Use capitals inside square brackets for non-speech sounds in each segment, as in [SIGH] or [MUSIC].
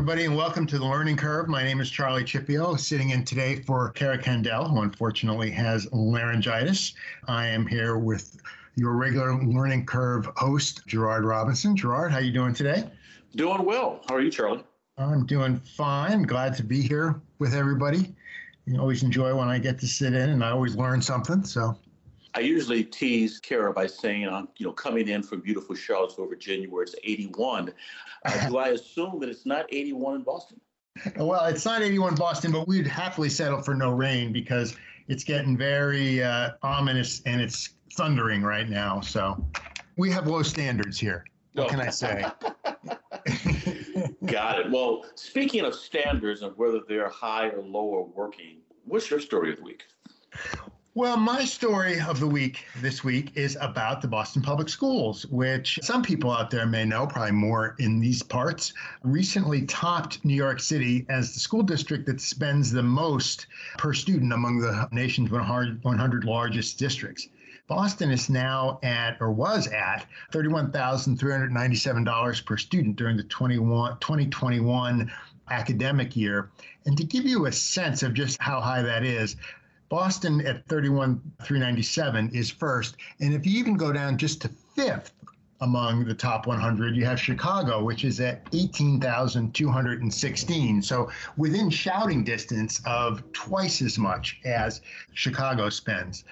everybody, and welcome to the Learning Curve. My name is Charlie Chieppo, sitting in today for Cara Candal, who unfortunately has laryngitis. I am here with your regular Learning Curve host, Gerard Robinson. Gerard, how are you doing today? Doing well. How are you, Charlie? I'm doing fine. Glad to be here with everybody. You always enjoy when I get to sit in, and I always learn something. So I usually tease Cara by saying I'm, you know, coming in from beautiful Charlottesville, Virginia, where it's 81. Uh, do I assume that it's not 81 in Boston? Well, it's not 81 Boston, but we'd happily settle for no rain because it's getting very uh, ominous and it's thundering right now. So we have low standards here. What can I say? [LAUGHS] Got it. Well, speaking of standards and whether they're high or low or working, what's your story of the week? Well, my story of the week this week is about the Boston Public Schools, which some people out there may know, probably more in these parts, recently topped New York City as the school district that spends the most per student among the nation's 100 largest districts. Boston is now at, or was at, $31,397 per student during the 2021 academic year. And to give you a sense of just how high that is, Boston at 31,397 is first. And if you even go down just to fifth among the top 100, you have Chicago, which is at 18,216. So within shouting distance of twice as much as Chicago spends.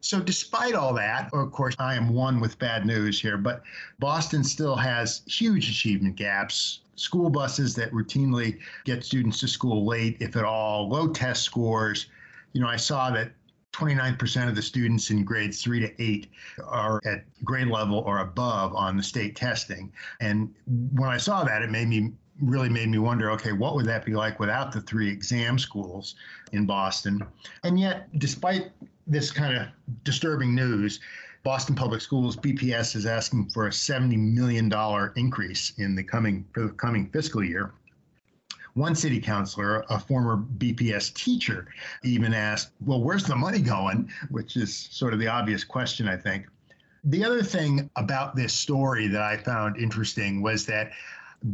So, despite all that, of course, I am one with bad news here, but Boston still has huge achievement gaps. School buses that routinely get students to school late, if at all, low test scores, you know, I saw that 29% of the students in grades three to eight are at grade level or above on the state testing. And when I saw that, it made me really made me wonder okay, what would that be like without the three exam schools in Boston? And yet, despite this kind of disturbing news, Boston Public Schools BPS is asking for a $70 million increase in the coming for the coming fiscal year. One city councilor, a former BPS teacher, even asked, Well, where's the money going? Which is sort of the obvious question, I think. The other thing about this story that I found interesting was that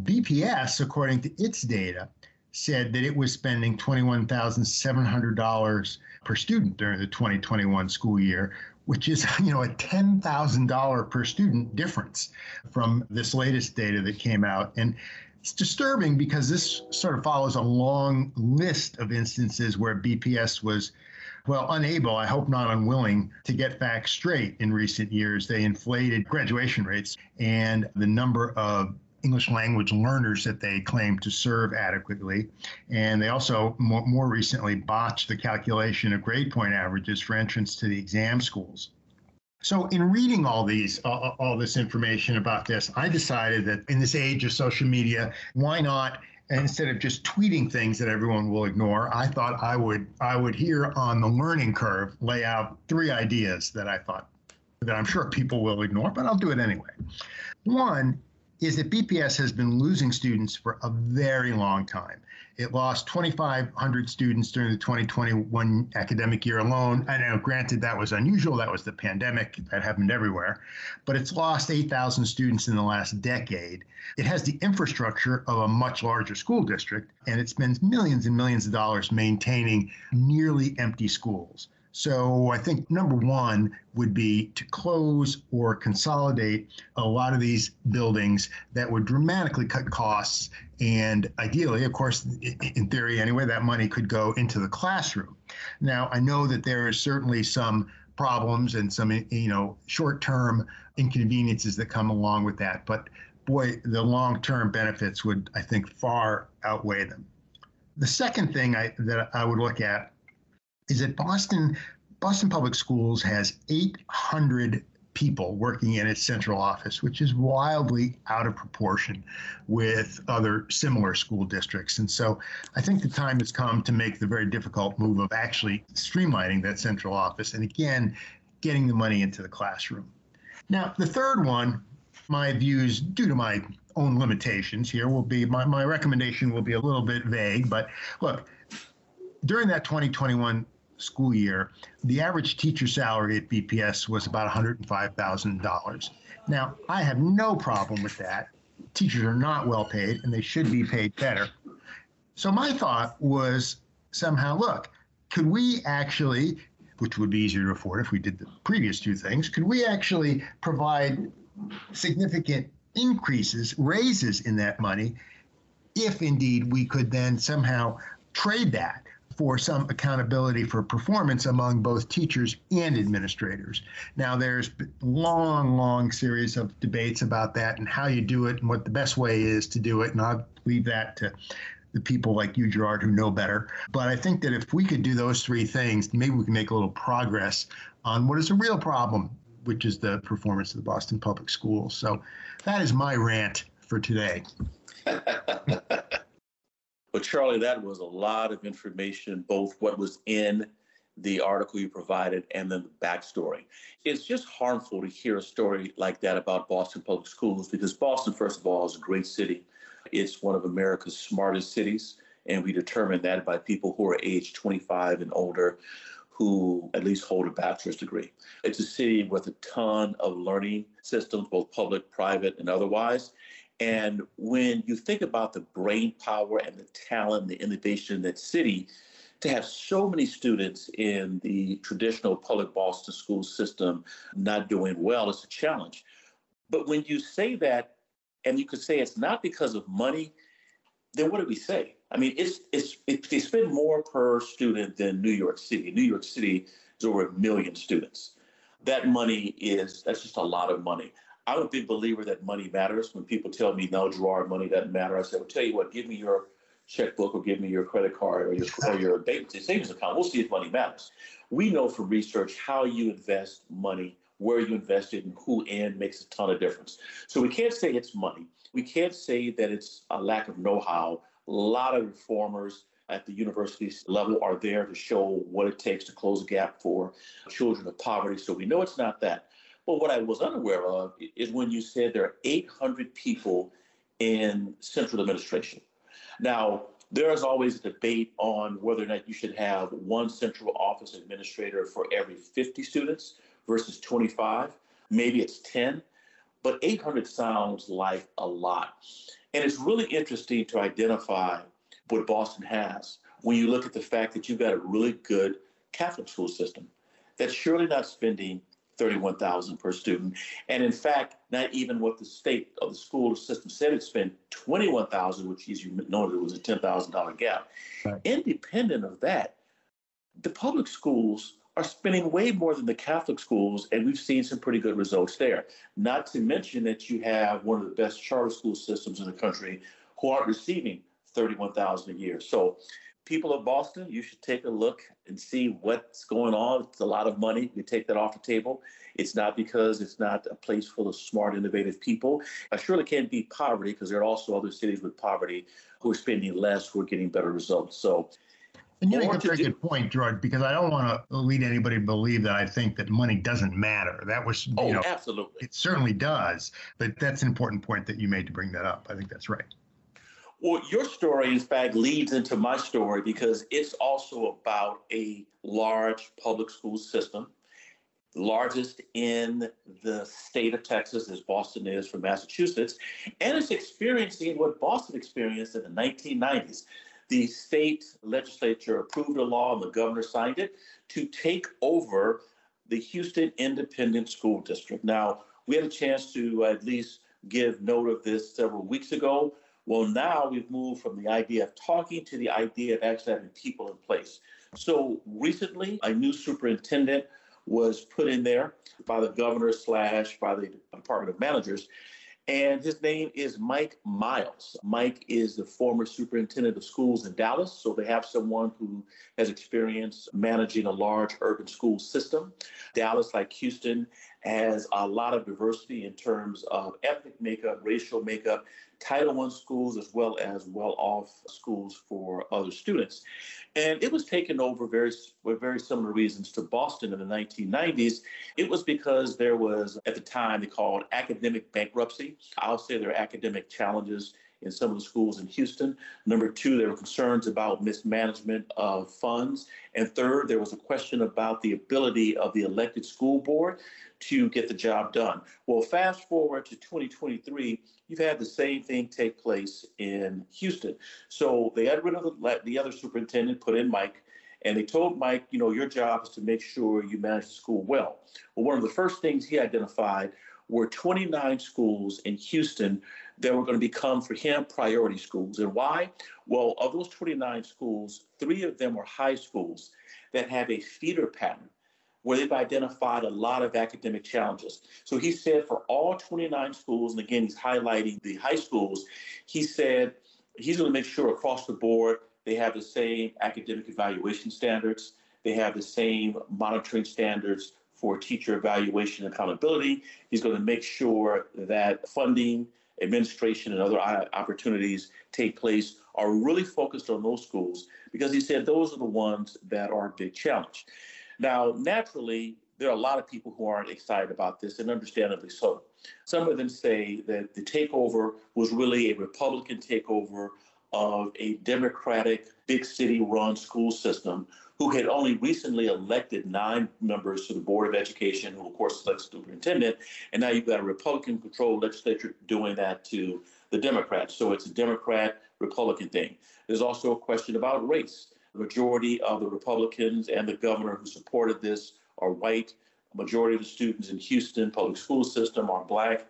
BPS, according to its data, said that it was spending $21,700 per student during the 2021 school year, which is [LAUGHS] you know a $10,000 per student difference from this latest data that came out and it's disturbing because this sort of follows a long list of instances where BPS was, well, unable, I hope not unwilling, to get facts straight in recent years. They inflated graduation rates and the number of English language learners that they claim to serve adequately. And they also more, more recently botched the calculation of grade point averages for entrance to the exam schools. So, in reading all these, uh, all this information about this, I decided that in this age of social media, why not? Instead of just tweeting things that everyone will ignore, I thought I would I would here on the learning curve lay out three ideas that I thought that I'm sure people will ignore, but I'll do it anyway. One is that BPS has been losing students for a very long time. It lost 2,500 students during the 2021 academic year alone. I know, granted, that was unusual. That was the pandemic that happened everywhere. But it's lost 8,000 students in the last decade. It has the infrastructure of a much larger school district, and it spends millions and millions of dollars maintaining nearly empty schools. So I think number one would be to close or consolidate a lot of these buildings that would dramatically cut costs. And ideally, of course, in theory anyway, that money could go into the classroom. Now, I know that there is certainly some problems and some, you know, short-term inconveniences that come along with that. But boy, the long-term benefits would, I think, far outweigh them. The second thing I, that I would look at is that Boston Boston Public Schools has 800 people working in its central office, which is wildly out of proportion with other similar school districts. And so I think the time has come to make the very difficult move of actually streamlining that central office and again, getting the money into the classroom. Now, the third one, my views, due to my own limitations here, will be my, my recommendation will be a little bit vague, but look, during that 2021 school year, the average teacher salary at BPS was about $105,000. Now, I have no problem with that. teachers are not well paid and they should be paid better. So my thought was somehow, look, could we actually, which would be easier to afford if we did the previous two things, could we actually provide significant increases, raises in that money, if indeed we could then somehow trade that for some accountability for performance among both teachers and administrators. Now, there's a long, long series of debates about that and how you do it and what the best way is to do it. And I'll leave that to the people like you, Gerard, who know better. But I think that if we could do those three things, maybe we can make a little progress on what is a real problem, which is the performance of the Boston Public Schools. So that is my rant for today. [LAUGHS] But Charlie, that was a lot of information, both what was in the article you provided and then the backstory. It's just harmful to hear a story like that about Boston Public Schools because Boston, first of all, is a great city. It's one of America's smartest cities, and we determine that by people who are age 25 and older who at least hold a bachelor's degree. It's a city with a ton of learning systems, both public, private, and otherwise. And when you think about the brain power and the talent, the innovation in that city, to have so many students in the traditional public Boston school system not doing well is a challenge. But when you say that, and you could say it's not because of money, then what do we say? I mean, it's it's it, they spend more per student than New York City. New York City is over a million students. That money is that's just a lot of money. I'm a big believer that money matters. When people tell me, no, Gerard, money doesn't matter, I say, well, tell you what, give me your checkbook or give me your credit card or your, or your savings account. We'll see if money matters. We know from research how you invest money, where you invest it, and who in makes a ton of difference. So we can't say it's money. We can't say that it's a lack of know how. A lot of reformers at the university level are there to show what it takes to close a gap for children of poverty. So we know it's not that. But what I was unaware of is when you said there are 800 people in central administration. Now, there is always a debate on whether or not you should have one central office administrator for every 50 students versus 25. Maybe it's 10, but 800 sounds like a lot. And it's really interesting to identify what Boston has when you look at the fact that you've got a really good Catholic school system that's surely not spending 31,000 per student. And in fact, not even what the state of the school system said it spent 21,000, which as you noted was a $10,000 gap. Right. Independent of that, the public schools are spending way more than the Catholic schools, and we've seen some pretty good results there. Not to mention that you have one of the best charter school systems in the country who aren't receiving 31,000 a year. So people of Boston, you should take a look and see what's going on. It's a lot of money. You take that off the table. It's not because it's not a place full of smart, innovative people. I surely can't beat poverty because there are also other cities with poverty who are spending less, who are getting better results. So, and you make a very do- good point, George, because I don't want to lead anybody to believe that I think that money doesn't matter. That was, oh, you know, absolutely. It certainly does. But that's an important point that you made to bring that up. I think that's right. Well, your story, in fact, leads into my story because it's also about a large public school system, largest in the state of Texas, as Boston is for Massachusetts, and it's experiencing what Boston experienced in the 1990s. The state legislature approved a law, and the governor signed it to take over the Houston Independent School District. Now, we had a chance to at least give note of this several weeks ago well, now we've moved from the idea of talking to the idea of actually having people in place. So recently, a new superintendent was put in there by the governor slash by the Department of Managers. And his name is Mike Miles. Mike is the former superintendent of schools in Dallas. So they have someone who has experience managing a large urban school system. Dallas, like Houston, has a lot of diversity in terms of ethnic makeup, racial makeup, Title I schools as well as well-off schools for other students. And it was taken over very, for very similar reasons to Boston in the 1990s. It was because there was, at the time, they called academic bankruptcy. I'll say there are academic challenges in some of the schools in Houston. Number two, there were concerns about mismanagement of funds. And third, there was a question about the ability of the elected school board to get the job done. Well, fast forward to 2023, you've had the same thing take place in Houston. So they got rid of the, the other superintendent, put in Mike, and they told Mike, you know, your job is to make sure you manage the school well. Well, one of the first things he identified were 29 schools in Houston that were going to become, for him, priority schools. And why? Well, of those 29 schools, three of them are high schools that have a feeder pattern where they've identified a lot of academic challenges. So he said for all 29 schools, and again, he's highlighting the high schools, he said he's going to make sure across the board they have the same academic evaluation standards, they have the same monitoring standards for teacher evaluation accountability. He's going to make sure that funding, administration, and other opportunities take place are really focused on those schools because he said those are the ones that are a big challenge. Now, naturally, there are a lot of people who aren't excited about this, and understandably so. Some of them say that the takeover was really a Republican takeover of a Democratic big city run school system who had only recently elected nine members to the Board of Education, who, of course, elects superintendent. And now you've got a Republican controlled legislature doing that to the Democrats. So it's a Democrat Republican thing. There's also a question about race. The majority of the Republicans and the governor who supported this are white. A majority of the students in Houston public school system are black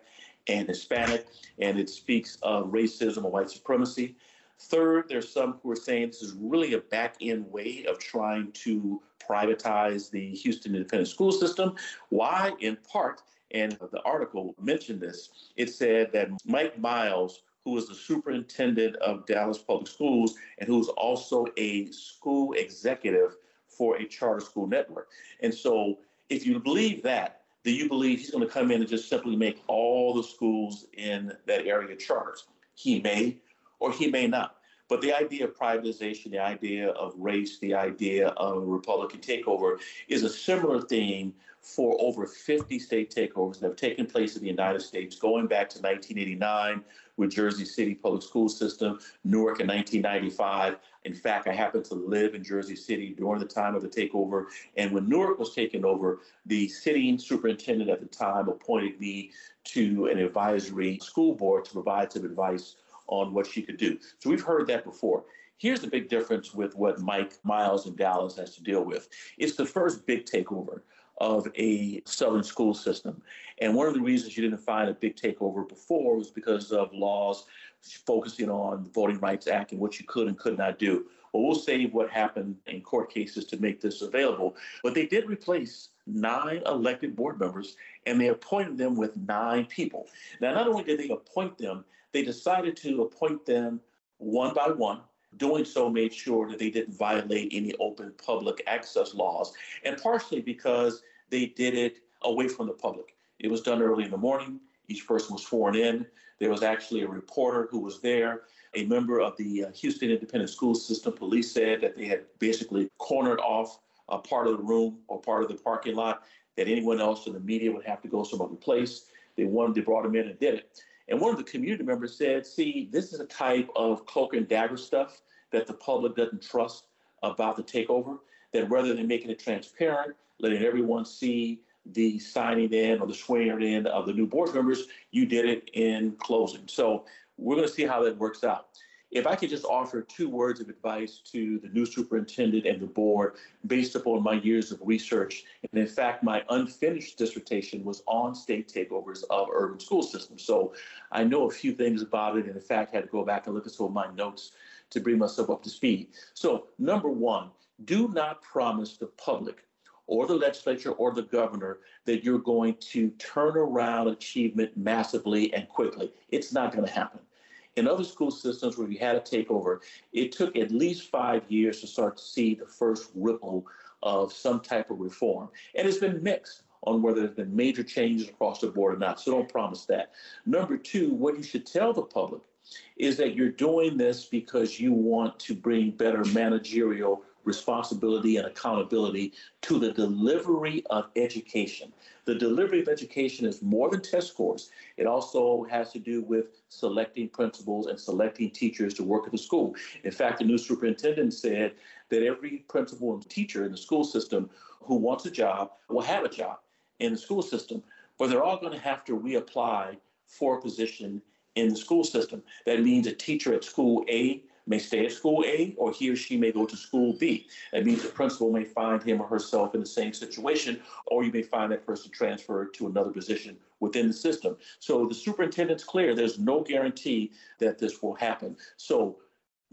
and Hispanic, and it speaks of racism and white supremacy. Third, there's some who are saying this is really a back end way of trying to privatize the Houston independent school system. Why? In part, and the article mentioned this, it said that Mike Miles who was the superintendent of Dallas Public Schools and who's also a school executive for a charter school network. And so, if you believe that, do you believe he's going to come in and just simply make all the schools in that area charters? He may, or he may not. But the idea of privatization, the idea of race, the idea of Republican takeover is a similar theme for over 50 state takeovers that have taken place in the United States going back to 1989 with Jersey City Public School System, Newark in 1995. In fact, I happened to live in Jersey City during the time of the takeover. And when Newark was taken over, the sitting superintendent at the time appointed me to an advisory school board to provide some advice on what she could do. So we've heard that before. Here's the big difference with what Mike Miles in Dallas has to deal with. It's the first big takeover of a Southern school system. And one of the reasons you didn't find a big takeover before was because of laws focusing on the Voting Rights Act and what you could and could not do. Well, we'll save what happened in court cases to make this available. But they did replace nine elected board members and they appointed them with nine people. Now, not only did they appoint them, they decided to appoint them one by one Doing so made sure that they didn't violate any open public access laws, and partially because they did it away from the public. It was done early in the morning. Each person was sworn in. There was actually a reporter who was there. A member of the uh, Houston Independent School System police said that they had basically cornered off a part of the room or part of the parking lot that anyone else in the media would have to go some other place. They wanted, they brought them in and did it. And one of the community members said, see, this is a type of cloak and dagger stuff that the public doesn't trust about the takeover, that rather than making it transparent, letting everyone see the signing in or the swearing in of the new board members, you did it in closing. So we're going to see how that works out. If I could just offer two words of advice to the new superintendent and the board based upon my years of research, and in fact, my unfinished dissertation was on state takeovers of urban school systems. So I know a few things about it, and in fact, had to go back and look at some of my notes to bring myself up to speed. So, number one, do not promise the public or the legislature or the governor that you're going to turn around achievement massively and quickly. It's not going to happen. In other school systems where we had a takeover, it took at least five years to start to see the first ripple of some type of reform. And it's been mixed on whether there's been major changes across the board or not. So don't promise that. Number two, what you should tell the public is that you're doing this because you want to bring better managerial responsibility and accountability to the delivery of education. The delivery of education is more than test scores. It also has to do with selecting principals and selecting teachers to work at the school. In fact, the new superintendent said that every principal and teacher in the school system who wants a job will have a job in the school system, but they're all going to have to reapply for a position in the school system. That means a teacher at school A may stay at school A or he or she may go to school B. That means the principal may find him or herself in the same situation, or you may find that person transferred to another position within the system. So the superintendent's clear, there's no guarantee that this will happen. So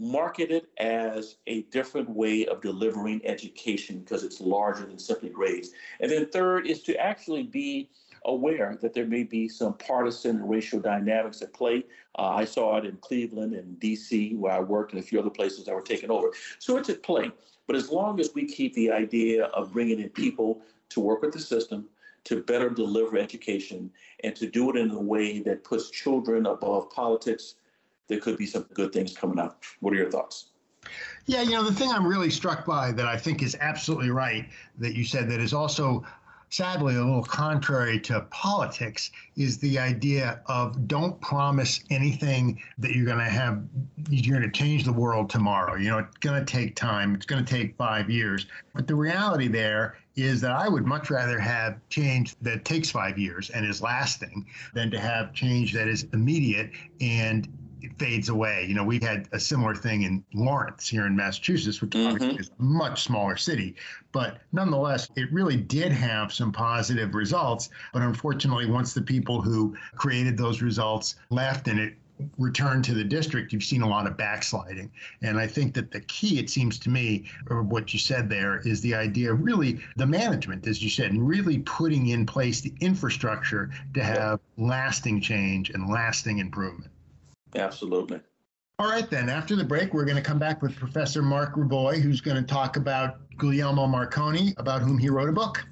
market it as a different way of delivering education because it's larger than simply grades. And then third is to actually be aware that there may be some partisan and racial dynamics at play. Uh, I saw it in Cleveland and DC, where I worked, and a few other places that were taken over. So it's at play. But as long as we keep the idea of bringing in people to work with the system, to better deliver education, and to do it in a way that puts children above politics, there could be some good things coming out. What are your thoughts? Yeah, you know, the thing I'm really struck by that I think is absolutely right that you said that is also sadly a little contrary to politics is the idea of don't promise anything that you're going to have you're going to change the world tomorrow. You know it's going to take time it's going to take five years. But the reality there is that I would much rather have change that takes five years and is lasting than to have change that is immediate and fades away. You know, we've had a similar thing in Lawrence here in Massachusetts, which mm-hmm. is a much smaller city. But nonetheless, it really did have some positive results. But unfortunately, once the people who created those results left and it returned to the district, you've seen a lot of backsliding. And I think that the key, it seems to me, or what you said there, is the idea of really the management, as you said, and really putting in place the infrastructure to have lasting change and lasting improvement. Absolutely. All right, then. After the break, we're going to come back with Professor Marc Raboy, who's going to talk about Guglielmo Marconi, about whom he wrote a book.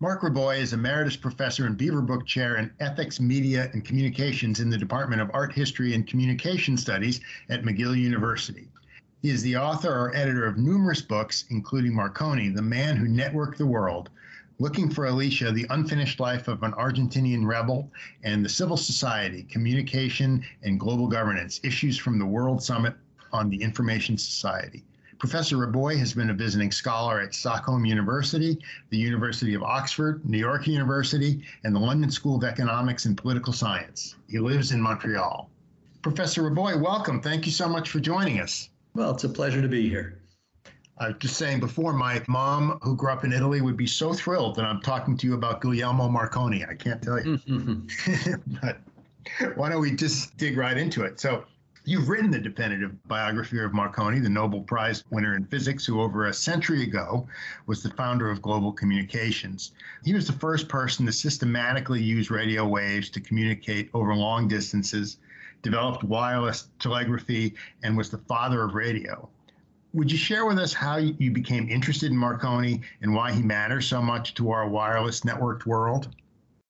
Marc Raboy is Emeritus Professor and Beaverbrook Chair in Ethics, Media, and Communications in the Department of Art History and Communication Studies at McGill University. He is the author or editor of numerous books, including Marconi, The Man Who Networked the World, Looking for Alicia, The Unfinished Life of an Argentinian Rebel, and The Civil Society, Communication and Global Governance, Issues from the World Summit on the Information Society. Professor Raboy has been a visiting scholar at Stockholm University, the University of Oxford, New York University, and the London School of Economics and Political Science. He lives in Montreal. Professor Raboy, welcome. Thank you so much for joining us. Well, it's a pleasure to be here. I was just saying before, my mom, who grew up in Italy, would be so thrilled that I'm talking to you about Guglielmo Marconi. I can't tell you. [LAUGHS] but why don't we just dig right into it? So, you've written the definitive biography of Marconi, the Nobel Prize winner in physics, who over a century ago was the founder of global communications. He was the first person to systematically use radio waves to communicate over long distances developed wireless telegraphy, and was the father of radio. Would you share with us how you became interested in Marconi and why he matters so much to our wireless networked world?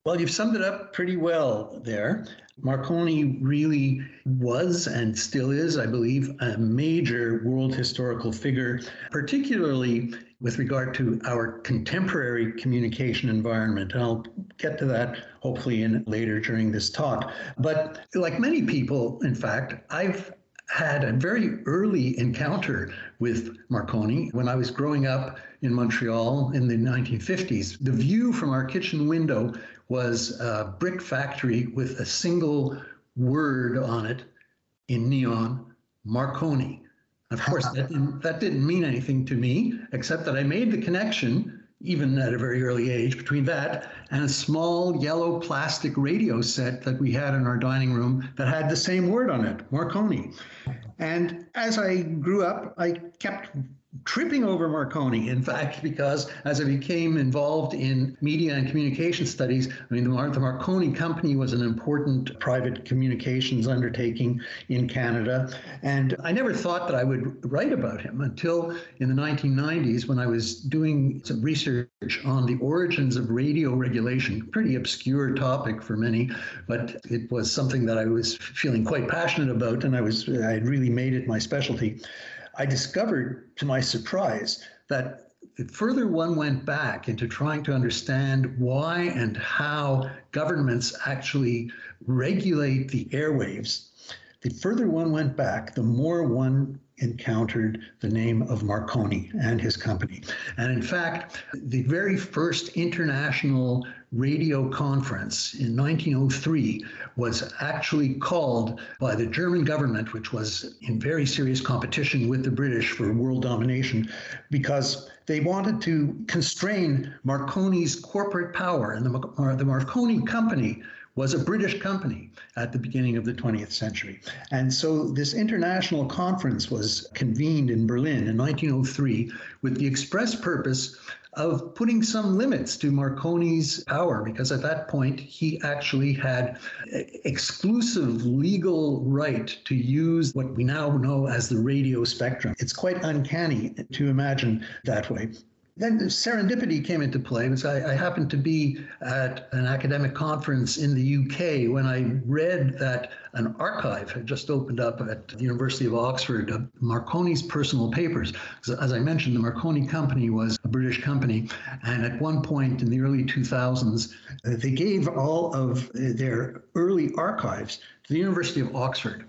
Well, you've summed it up pretty well there. Marconi really was and still is, I believe, a major world historical figure, particularly with regard to our contemporary communication environment. And I'll get to that hopefully in later during this talk. But like many people, in fact, I've had a very early encounter with Marconi when I was growing up in Montreal in the 1950s. The view from our kitchen window was a brick factory with a single word on it in neon Marconi. Of course, that didn't, that didn't mean anything to me, except that I made the connection, even at a very early age, between that and a small yellow plastic radio set that we had in our dining room that had the same word on it, Marconi. And as I grew up, I kept tripping over Marconi, in fact, because as I became involved in media and communication studies, I mean, the, Mar- the, Marconi Company was an important private communications undertaking in Canada. And I never thought that I would write about him until in the 1990s when I was doing some research on the origins of radio regulation, pretty obscure topic for many, but it was something that I was feeling quite passionate about, and I was I had really made it my specialty. I discovered, to my surprise, that the further one went back into trying to understand why and how governments actually regulate the airwaves, the further one went back, the more one encountered the name of Marconi and his company. And in fact, the very first international radio conference in 1903 was actually called by the German government, which was in very serious competition with the British for world domination, because they wanted to constrain Marconi's corporate power. And the, the Marconi Company was a British company at the beginning of the 20th century. And so this international conference was convened in Berlin in 1903 with the express purpose of putting some limits to Marconi's power, because at that point he actually had exclusive legal right to use what we now know as the radio spectrum. It's quite uncanny to imagine that way. Then serendipity came into play because I, I, happened to be at an academic conference in the UK when I read that an archive had just opened up at the University of Oxford of Marconi's personal papers. As I mentioned, the Marconi Company was a British company, and at one point in the early 2000s, uh, they gave all of their early archives to the University of Oxford.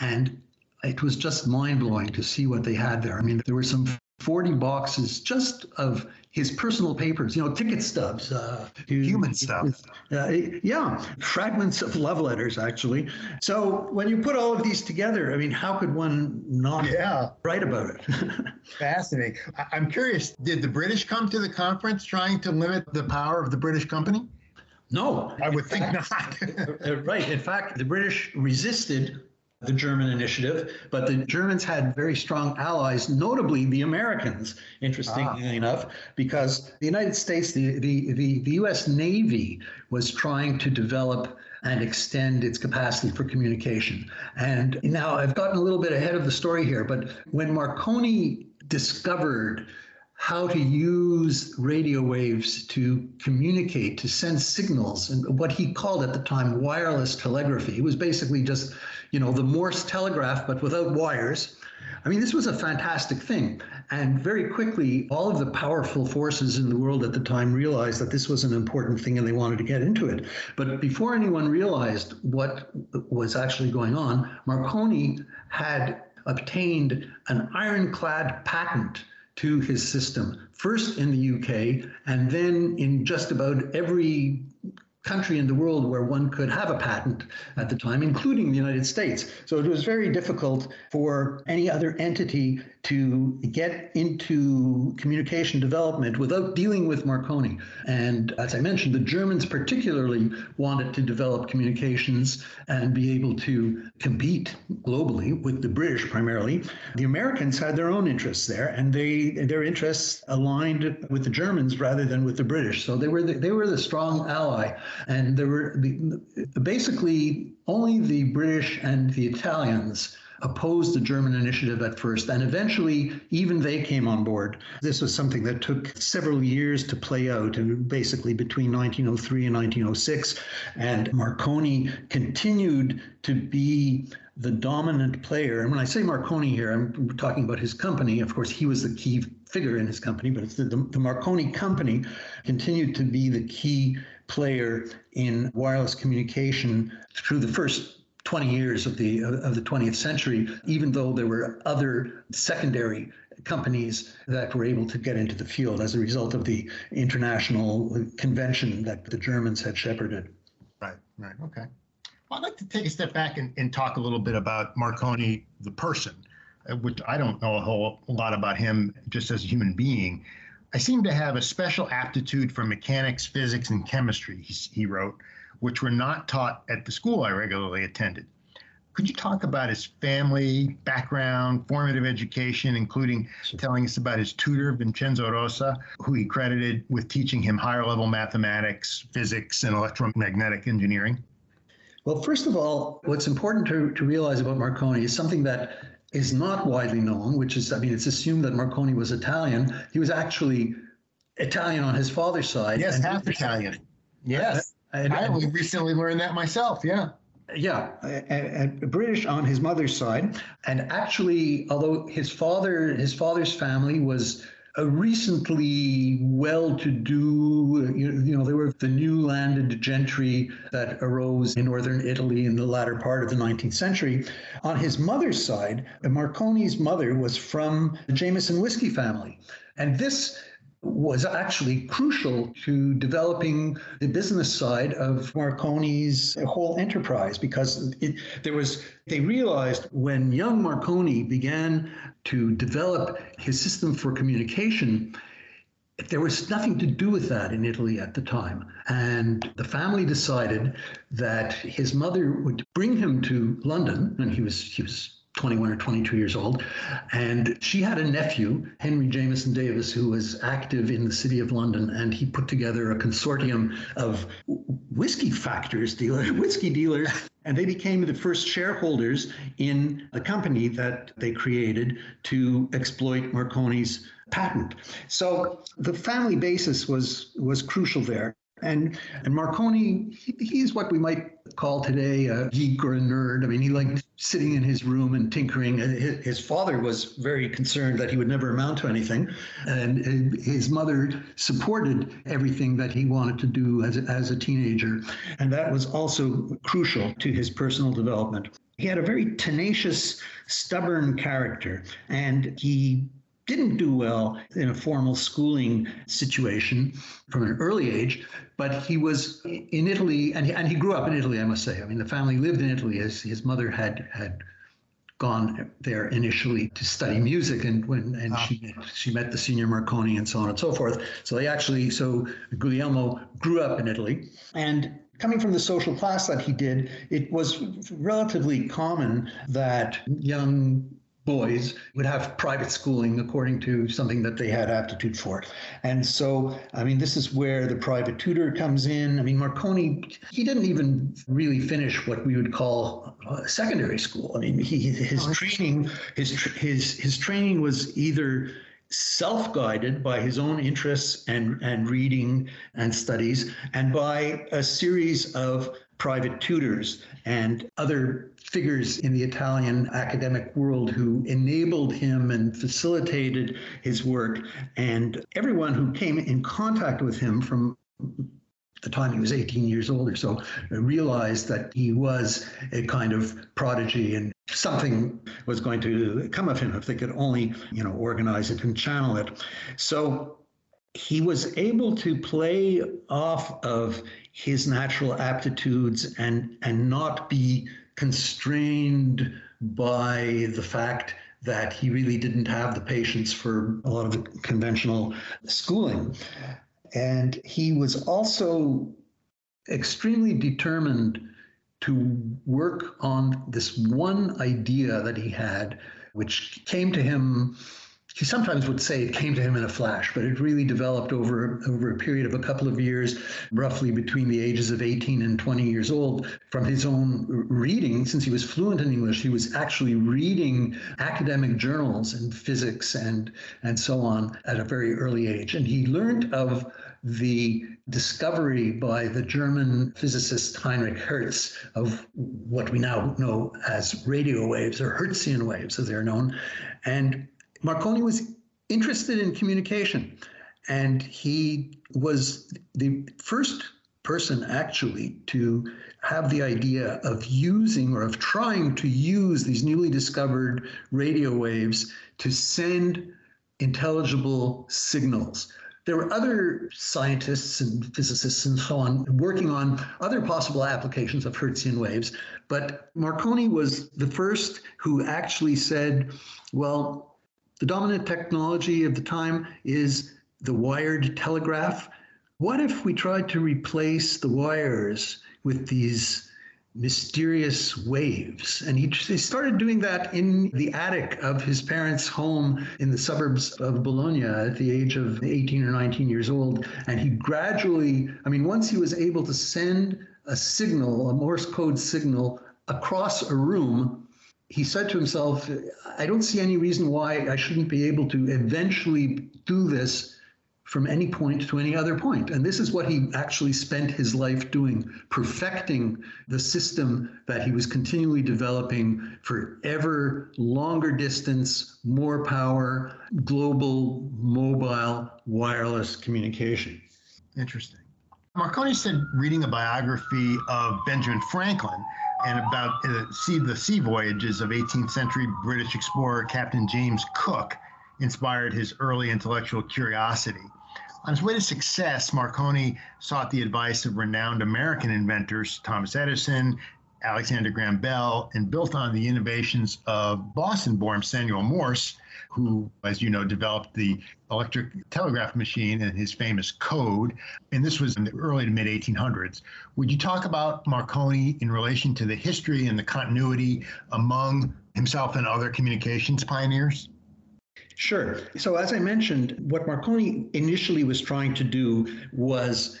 And it was just mind blowing to see what they had there. I mean, there were some 40 boxes just of his personal papers, you know, ticket stubs, uh, human stuff. Uh, yeah, fragments of love letters, actually. So when you put all of these together, I mean, how could one not yeah. write about it? [LAUGHS] Fascinating. I'm curious, did the British come to the conference trying to limit the power of the British company? No. I would think not. [LAUGHS] Uh, right. In fact, the British resisted the German initiative, but the Germans had very strong allies, notably the Americans, interestingly ah. enough, because the United States, the, the, the, the US Navy was trying to develop and extend its capacity for communication. And now I've gotten a little bit ahead of the story here, but when Marconi discovered how to use radio waves to communicate, to send signals, and what he called at the time wireless telegraphy. It was basically just you know, the Morse telegraph, but without wires. I mean, this was a fantastic thing. And very quickly, all of the powerful forces in the world at the time realized that this was an important thing and they wanted to get into it. But before anyone realized what was actually going on, Marconi had obtained an ironclad patent to his system, first in the UK and then in just about every country in the world where one could have a patent at the time, including the United States. So it was very difficult for any other entity to get into communication development without dealing with Marconi. And as I mentioned, the Germans particularly wanted to develop communications and be able to compete globally with the British primarily. The Americans had their own interests there, and they their interests aligned with the Germans rather than with the British. So they were the, they were the strong ally, and there were the, basically only the British and the Italians opposed the German initiative at first, and eventually even they came on board. This was something that took several years to play out, and basically between 1903 and 1906. And Marconi continued to be the dominant player. And when I say Marconi here, I'm talking about his company. Of course, he was the key figure in his company, but the, the, the Marconi company continued to be the key player in wireless communication through the first 20 years of the of the 20th century, even though there were other secondary companies that were able to get into the field as a result of the international convention that the Germans had shepherded. Right, right, okay. Well, I'd like to take a step back and, and talk a little bit about Marconi, the person, uh, which I don't know a whole lot about him just as a human being. I seem to have a special aptitude for mechanics, physics, and chemistry, he, wrote which were not taught at the school I regularly attended. Could you talk about his family, background, formative education, including sure. telling us about his tutor, Vincenzo Rosa, who he credited with teaching him higher level mathematics, physics, and electromagnetic engineering? Well, first of all, what's important to, to realize about Marconi is something that is not widely known, which is, I mean, it's assumed that Marconi was Italian. He was actually Italian on his father's side. Yes, half Italian. Yes. And, I only recently learned that myself. Yeah. Yeah, and, British on his mother's side, and actually, although his father, his father's family was a recently well-to-do, you know, they were the new landed gentry that arose in northern Italy in the latter part of the 19th century. On his mother's side, Marconi's mother was from the Jameson whiskey family, and this was actually crucial to developing the business side of Marconi's whole enterprise because it, there was they realized when young Marconi began to develop his system for communication there was nothing to do with that in Italy at the time. And the family decided that his mother would bring him to London, and he was he was 21 or 22 years old. And she had a nephew, Henry Jameson Davis, who was active in the city of London. And he put together a consortium of whiskey factors, dealers, [LAUGHS] whiskey dealers. And they became the first shareholders in a company that they created to exploit Marconi's patent. So the family basis was was crucial there. And and Marconi, he, he's what we might call today a geek or a nerd. I mean, he liked sitting in his room and tinkering. Uh, his father was very concerned that he would never amount to anything, and uh, his mother supported everything that he wanted to do as as a teenager, and that was also crucial to his personal development. He had a very tenacious, stubborn character, and he didn't do well in a formal schooling situation from an early age, but he was in Italy, and he, and he grew up in Italy, I must say. I mean, the family lived in Italy. His, his mother had had gone there initially to study music, and when and ah. she she met the senior Marconi and so on and so forth. So they actually, so Guglielmo grew up in Italy, and coming from the social class that he did, it was relatively common that young boys would have private schooling according to something that they had aptitude for. And so, I mean, this is where the private tutor comes in. I mean, Marconi, he didn't even really finish what we would call secondary school. I mean, he, his oh, training, his, his, his training was either self-guided by his own interests and, and reading and studies and by a series of private tutors and other figures in the Italian academic world who enabled him and facilitated his work. And everyone who came in contact with him from the time he was 18 years old or so realized that he was a kind of prodigy and something was going to come of him if they could only you know organize it and channel it so he was able to play off of his natural aptitudes and and not be constrained by the fact that he really didn't have the patience for a lot of the conventional schooling. And he was also extremely determined to work on this one idea that he had, which came to him he sometimes would say it came to him in a flash, but it really developed over, over a period of a couple of years, roughly between the ages of 18 and 20 years old. From his own reading, since he was fluent in English, he was actually reading academic journals in physics and, and so on at a very early age. And he learned of the discovery by the German physicist Heinrich Hertz of what we now know as radio waves or Hertzian waves, as they're known. And Marconi was interested in communication, and he was the first person actually to have the idea of using or of trying to use these newly discovered radio waves to send intelligible signals. There were other scientists and physicists and so on working on other possible applications of Hertzian waves, but Marconi was the first who actually said, well, the dominant technology of the time is the wired telegraph. What if we tried to replace the wires with these mysterious waves. And he, he started doing that in the attic of his parents' home in the suburbs of Bologna at the age of 18 or 19 years old. And he gradually, I mean, once he was able to send a signal, a Morse code signal, across a room, he said to himself, I don't see any reason why I shouldn't be able to eventually do this from any point to any other point. And this is what he actually spent his life doing, perfecting the system that he was continually developing for ever longer distance, more power, global, mobile, wireless communication. Interesting. Marconi said reading a biography of Benjamin Franklin and about uh, sea, the sea voyages of 18th century British explorer Captain James Cook inspired his early intellectual curiosity. On his way to success, Marconi sought the advice of renowned American inventors Thomas Edison, Alexander Graham Bell, and built on the innovations of Boston born Samuel Morse, who, as you know, developed the electric telegraph machine and his famous code. And this was in the early to mid 1800s. Would you talk about Marconi in relation to the history and the continuity among himself and other communications pioneers? Sure. So, as I mentioned, what Marconi initially was trying to do was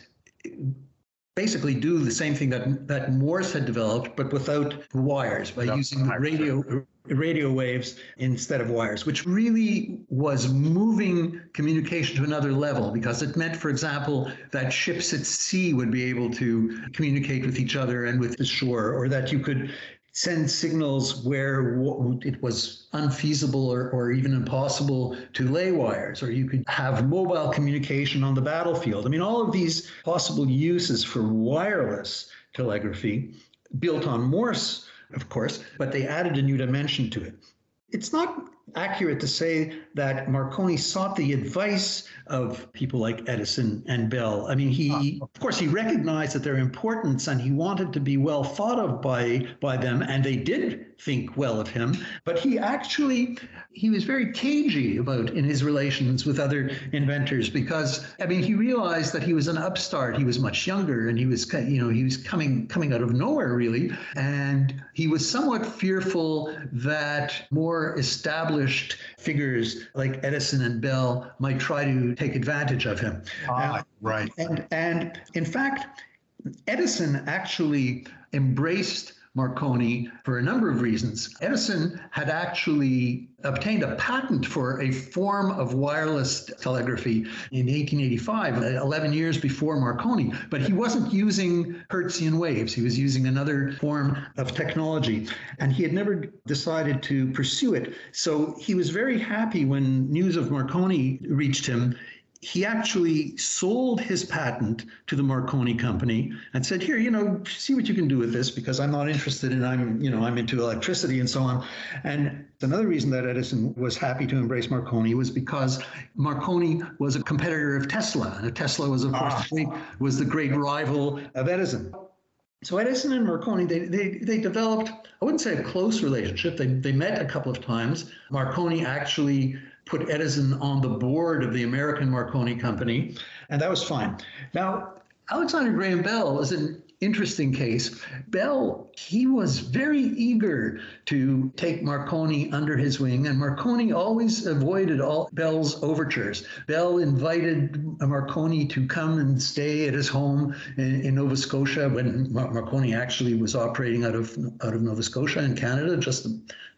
basically do the same thing that that Morse had developed, but without wires, by using the radio radio waves instead of wires, which really was moving communication to another level because it meant, for example, that ships at sea would be able to communicate with each other and with the shore, or that you could send signals where it was unfeasible or, or even impossible to lay wires, or you could have mobile communication on the battlefield. I mean, all of these possible uses for wireless telegraphy built on Morse, of course, but they added a new dimension to it. It's not accurate to say that Marconi sought the advice of people like Edison and Bell. I mean, he, of course, he recognized that their importance and he wanted to be well thought of by, by them, and they did think well of him. But he actually, he was very cagey about in his relations with other inventors because, I mean, he realized that he was an upstart. He was much younger and he was, you know, he was coming, coming out of nowhere really. And he was somewhat fearful that more established figures like Edison and Bell might try to take advantage of him. Ah, right. And, and in fact, Edison actually embraced Marconi for a number of reasons. Edison had actually obtained a patent for a form of wireless telegraphy in 1885, 11 years before Marconi, but he wasn't using Hertzian waves. He was using another form of technology, and he had never decided to pursue it. So he was very happy when news of Marconi reached him he actually sold his patent to the Marconi company and said, "Here, you know, see what you can do with this because I'm not interested in I'm, you know, I'm into electricity and so on." And another reason that Edison was happy to embrace Marconi was because Marconi was a competitor of Tesla, and Tesla was, of course, ah. was the great rival of Edison. So Edison and Marconi, they, they, they developed, I wouldn't say a close relationship. They, they met a couple of times. Marconi actually put Edison on the board of the American Marconi Company, and that was fine. Now, Alexander Graham Bell is an interesting case. Bell, he was very eager to take Marconi under his wing, and Marconi always avoided all Bell's overtures. Bell invited Marconi to come and stay at his home in, in Nova Scotia when Mar- Marconi actually was operating out of out of Nova Scotia in Canada, just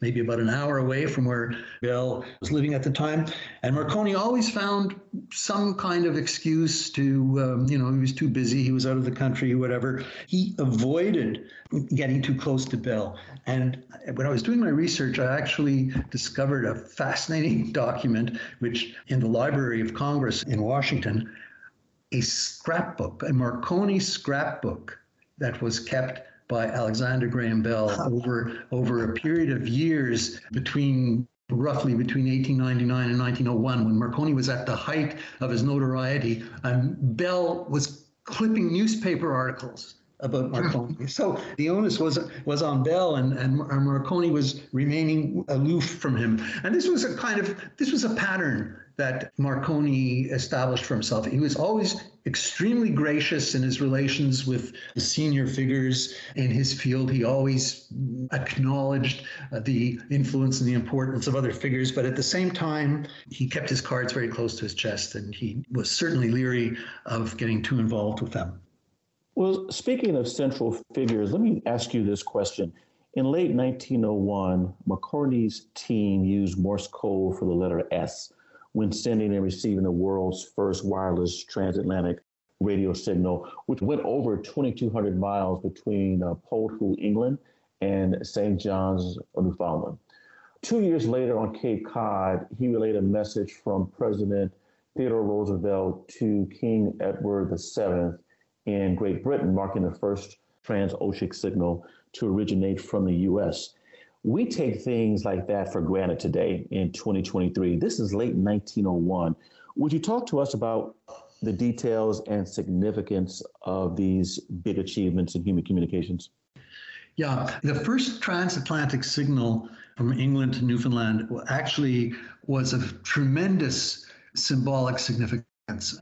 maybe about an hour away from where Bell was living at the time. And Marconi always found some kind of excuse to, um, you know, he was too busy, he was out of the country, whatever. He avoided getting too close to Bell. And when I was doing my research, I actually discovered a fascinating [LAUGHS] document, which in the Library of Congress in Washington, a scrapbook, a Marconi scrapbook that was kept by Alexander Graham Bell over over a period of years between roughly between 1899 and 1901 when Marconi was at the height of his notoriety and Bell was clipping newspaper articles about Marconi. so the onus was was on Bell, and, and Marconi was remaining aloof from him. And this was a kind of this was a pattern that Marconi established for himself. He was always extremely gracious in his relations with the senior figures in his field. He always acknowledged uh, the influence and the importance of other figures, but at the same time, he kept his cards very close to his chest and he was certainly leery of getting too involved with them. Well, speaking of central figures, let me ask you this question. In late 1901, Marconi's team used Morse code for the letter S when sending and receiving the world's first wireless transatlantic radio signal, which went over 2,200 miles between uh, England, and St. John's, Newfoundland. Two years later on Cape Cod, he relayed a message from President Theodore Roosevelt to King Edward VII in Great Britain, marking the first transoceanic signal to originate from the US. We take things like that for granted today in 2023. This is late 1901. Would you talk to us about the details and significance of these big achievements in human communications? Yeah, the first transatlantic signal from England to Newfoundland actually was of tremendous symbolic significance.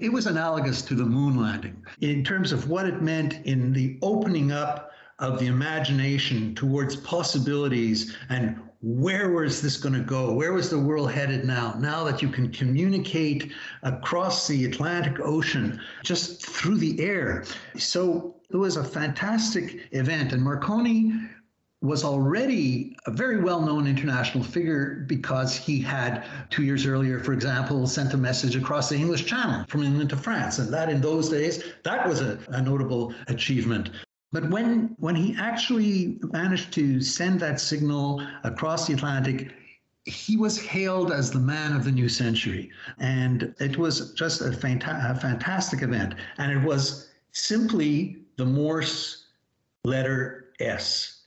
It was analogous to the moon landing in terms of what it meant in the opening up of the imagination towards possibilities and where was this going to go? Where was the world headed now? Now that you can communicate across the Atlantic Ocean just through the air. So it was a fantastic event. And Marconi was already a very well known international figure because he had, two years earlier, for example, sent a message across the English Channel from England to France. And that in those days, that was a, a notable achievement. But when, when he actually managed to send that signal across the Atlantic, he was hailed as the man of the new century. And it was just a, fanta- a fantastic event. And it was simply the Morse letter S.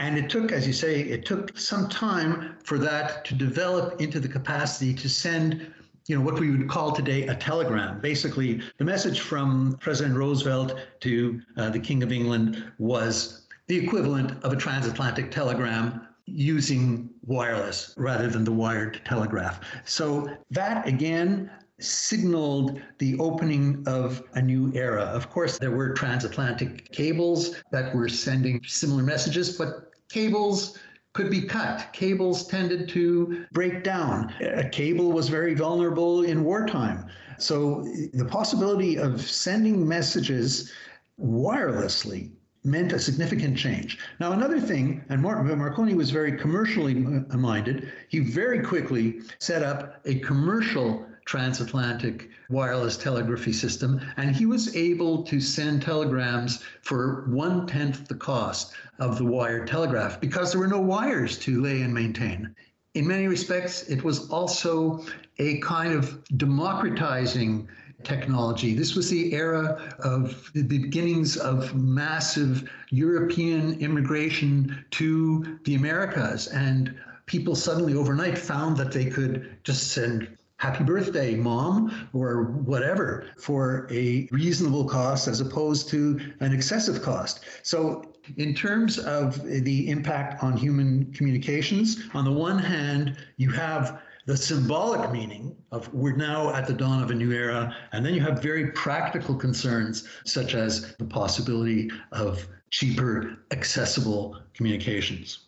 And it took, as you say, it took some time for that to develop into the capacity to send you know, what we would call today a telegram. Basically, the message from President Roosevelt to uh, the King of England was the equivalent of a transatlantic telegram using wireless rather than the wired telegraph. So that again signaled the opening of a new era. Of course, there were transatlantic cables that were sending similar messages, but cables could be cut. Cables tended to break down. A cable was very vulnerable in wartime. So the possibility of sending messages wirelessly meant a significant change. Now, another thing, and Marconi was very commercially minded, he very quickly set up a commercial transatlantic wireless telegraphy system, and he was able to send telegrams for one tenth the cost of the wired telegraph because there were no wires to lay and maintain. In many respects, it was also a kind of democratizing technology. This was the era of the beginnings of massive European immigration to the Americas. And people suddenly overnight found that they could just send happy birthday, mom, or whatever for a reasonable cost as opposed to an excessive cost. So, in terms of the impact on human communications, on the one hand, you have the symbolic meaning of we're now at the dawn of a new era, and then you have very practical concerns such as the possibility of cheaper, accessible communications.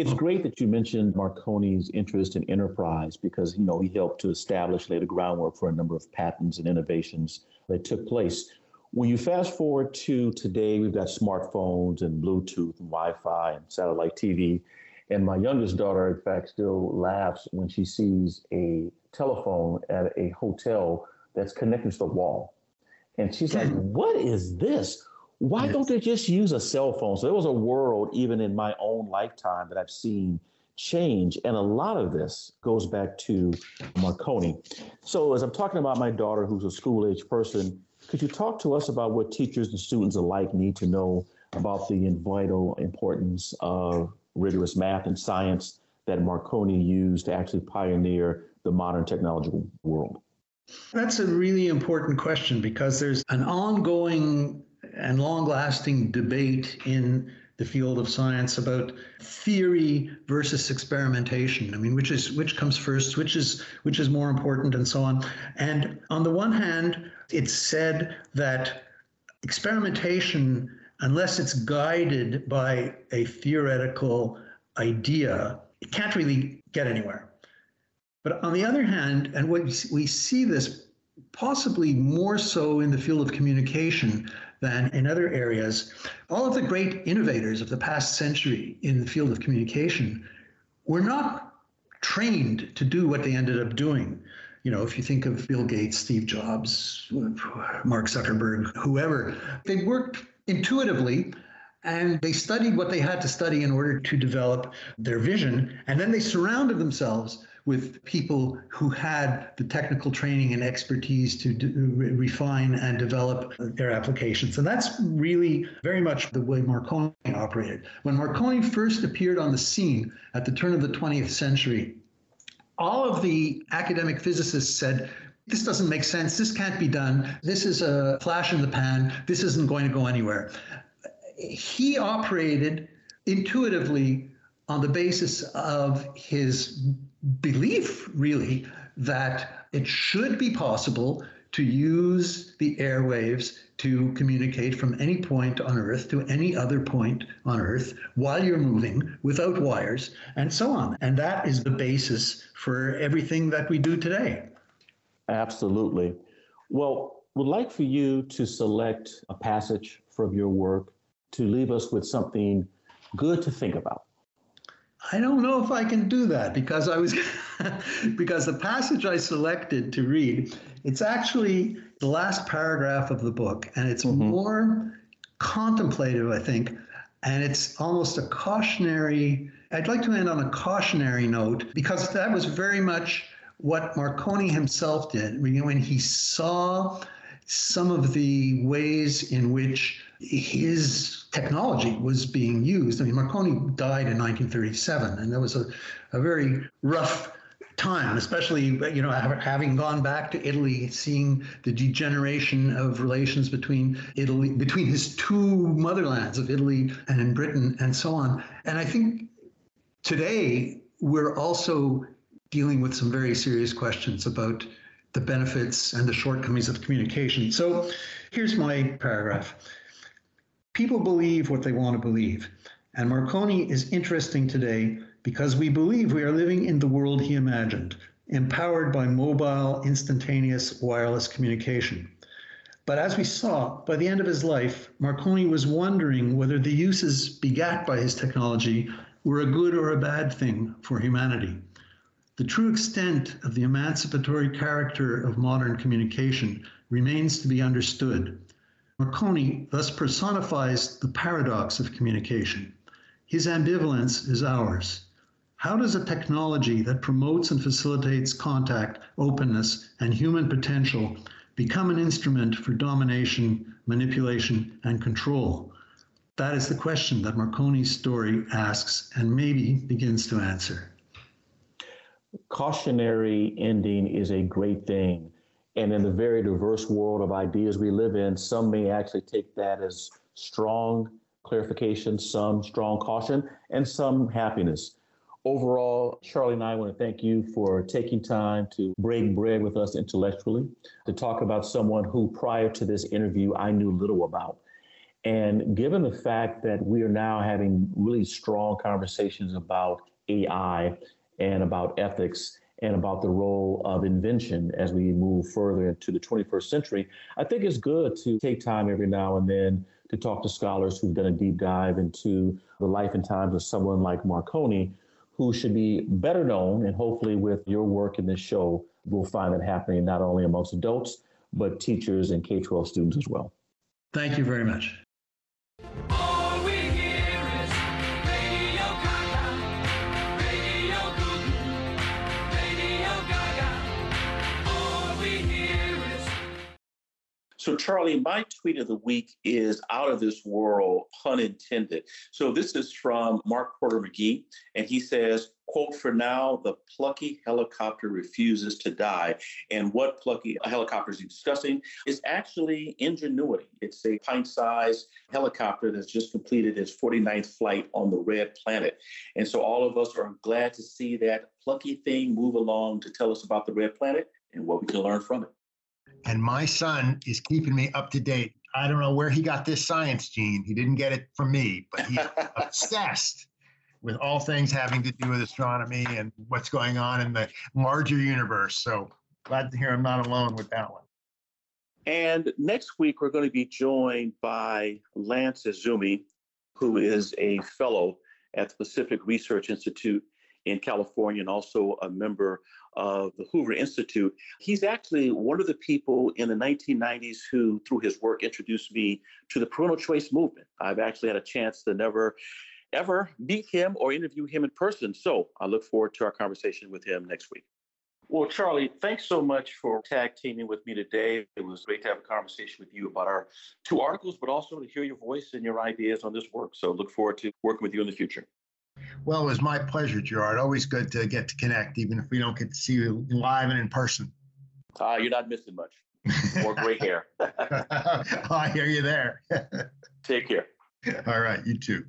It's hmm. great that you mentioned Marconi's interest in enterprise because you know he helped to establish, lay the groundwork for a number of patents and innovations that took place. When you fast forward to today, we've got smartphones and Bluetooth and Wi-Fi and satellite TV. And my youngest daughter, in fact, still laughs when she sees a telephone at a hotel that's connected to the wall. And she's like, [LAUGHS] What is this? Why yes. don't they just use a cell phone? So there was a world, even in my own lifetime, that I've seen change. And a lot of this goes back to Marconi. So as I'm talking about my daughter, who's a school age person, could you talk to us about what teachers and students alike need to know about the vital importance of rigorous math and science that Marconi used to actually pioneer the modern technological world? That's a really important question because there's an ongoing and long lasting debate in the field of science about theory versus experimentation. I mean, which is which comes first, which is which is more important, and so on. And on the one hand, it's said that experimentation, unless it's guided by a theoretical idea, it can't really get anywhere. But on the other hand, and what we see this possibly more so in the field of communication than in other areas, all of the great innovators of the past century in the field of communication were not trained to do what they ended up doing. You know, if you think of Bill Gates, Steve Jobs, Mark Zuckerberg, whoever, they worked intuitively and they studied what they had to study in order to develop their vision. And then they surrounded themselves with people who had the technical training and expertise to do, refine and develop their applications. And that's really very much the way Marconi operated. When Marconi first appeared on the scene at the turn of the 20th century, all of the academic physicists said, this doesn't make sense. This can't be done. This is a flash in the pan. This isn't going to go anywhere. He operated intuitively on the basis of his belief, really, that it should be possible to use the airwaves to communicate from any point on Earth to any other point on Earth while you're moving without wires and so on. And that is the basis for everything that we do today. Absolutely. Well, would like for you to select a passage from your work to leave us with something good to think about. I don't know if I can do that because I was [LAUGHS] because the passage I selected to read, it's actually the last paragraph of the book and it's mm-hmm. more contemplative, I think, and it's almost a cautionary I'd like to end on a cautionary note because that was very much what Marconi himself did when he saw some of the ways in which his technology was being used. I mean, Marconi died in 1937, and that was a, a very rough time, especially you know having gone back to Italy, seeing the degeneration of relations between Italy, between his two motherlands of Italy and in Britain, and so on. And I think today we're also dealing with some very serious questions about the benefits and the shortcomings of communication. So here's my paragraph. People believe what they want to believe. And Marconi is interesting today because we believe we are living in the world he imagined, empowered by mobile, instantaneous wireless communication. But as we saw, by the end of his life, Marconi was wondering whether the uses begat by his technology were a good or a bad thing for humanity. The true extent of the emancipatory character of modern communication remains to be understood. Marconi thus personifies the paradox of communication. His ambivalence is ours. How does a technology that promotes and facilitates contact, openness, and human potential become an instrument for domination, manipulation, and control? That is the question that Marconi's story asks and maybe begins to answer. Cautionary ending is a great thing and in the very diverse world of ideas we live in, some may actually take that as strong clarification, some strong caution, and some happiness. Overall, Charlie and I want to thank you for taking time to break bread with us intellectually, to talk about someone who prior to this interview I knew little about. And given the fact that we are now having really strong conversations about AI and about ethics, and about the role of invention as we move further into the 21st century, I think it's good to take time every now and then to talk to scholars who've done a deep dive into the life and times of someone like Marconi, who should be better known. And hopefully, with your work in this show, we'll find it happening not only amongst adults, but teachers and K 12 students as well. Thank you very much. So, Charlie, my tweet of the week is out of this world, pun intended. So, this is from Marc Porter Magee, and he says, quote for now the plucky helicopter refuses to die. And what plucky helicopters he's discussing is actually ingenuity. It's a pint-sized helicopter that's just completed its 49th flight on the red planet. And so all of us are glad to see that plucky thing move along to tell us about the red planet and what we can learn from it and my son is keeping me up to date I don't know where he got this science gene. He didn't get it from me, but he's [LAUGHS] obsessed with all things having to do with astronomy and what's going on in the larger universe. So glad to hear I'm not alone with that one. And next week, we're going to be joined by Lance Izumi, who is a fellow at the Pacific Research Institute in California and also a member of the Hoover Institute. He's actually one of the people in the 1990s who, through his work, introduced me to the parental choice movement. I've actually had a chance to never ever meet him or interview him in person. So I look forward to our conversation with him next week. Well, Charlie, thanks so much for tag teaming with me today. It was great to have a conversation with you about our two articles, but also to hear your voice and your ideas on this work. So look forward to working with you in the future. Well, it was my pleasure, Gerard. Always good to get to connect, even if we don't get to see you live and in person. Uh, you're not missing much. [LAUGHS] More gray hair. [LAUGHS] I hear you there. Take care. [LAUGHS] All right, you too.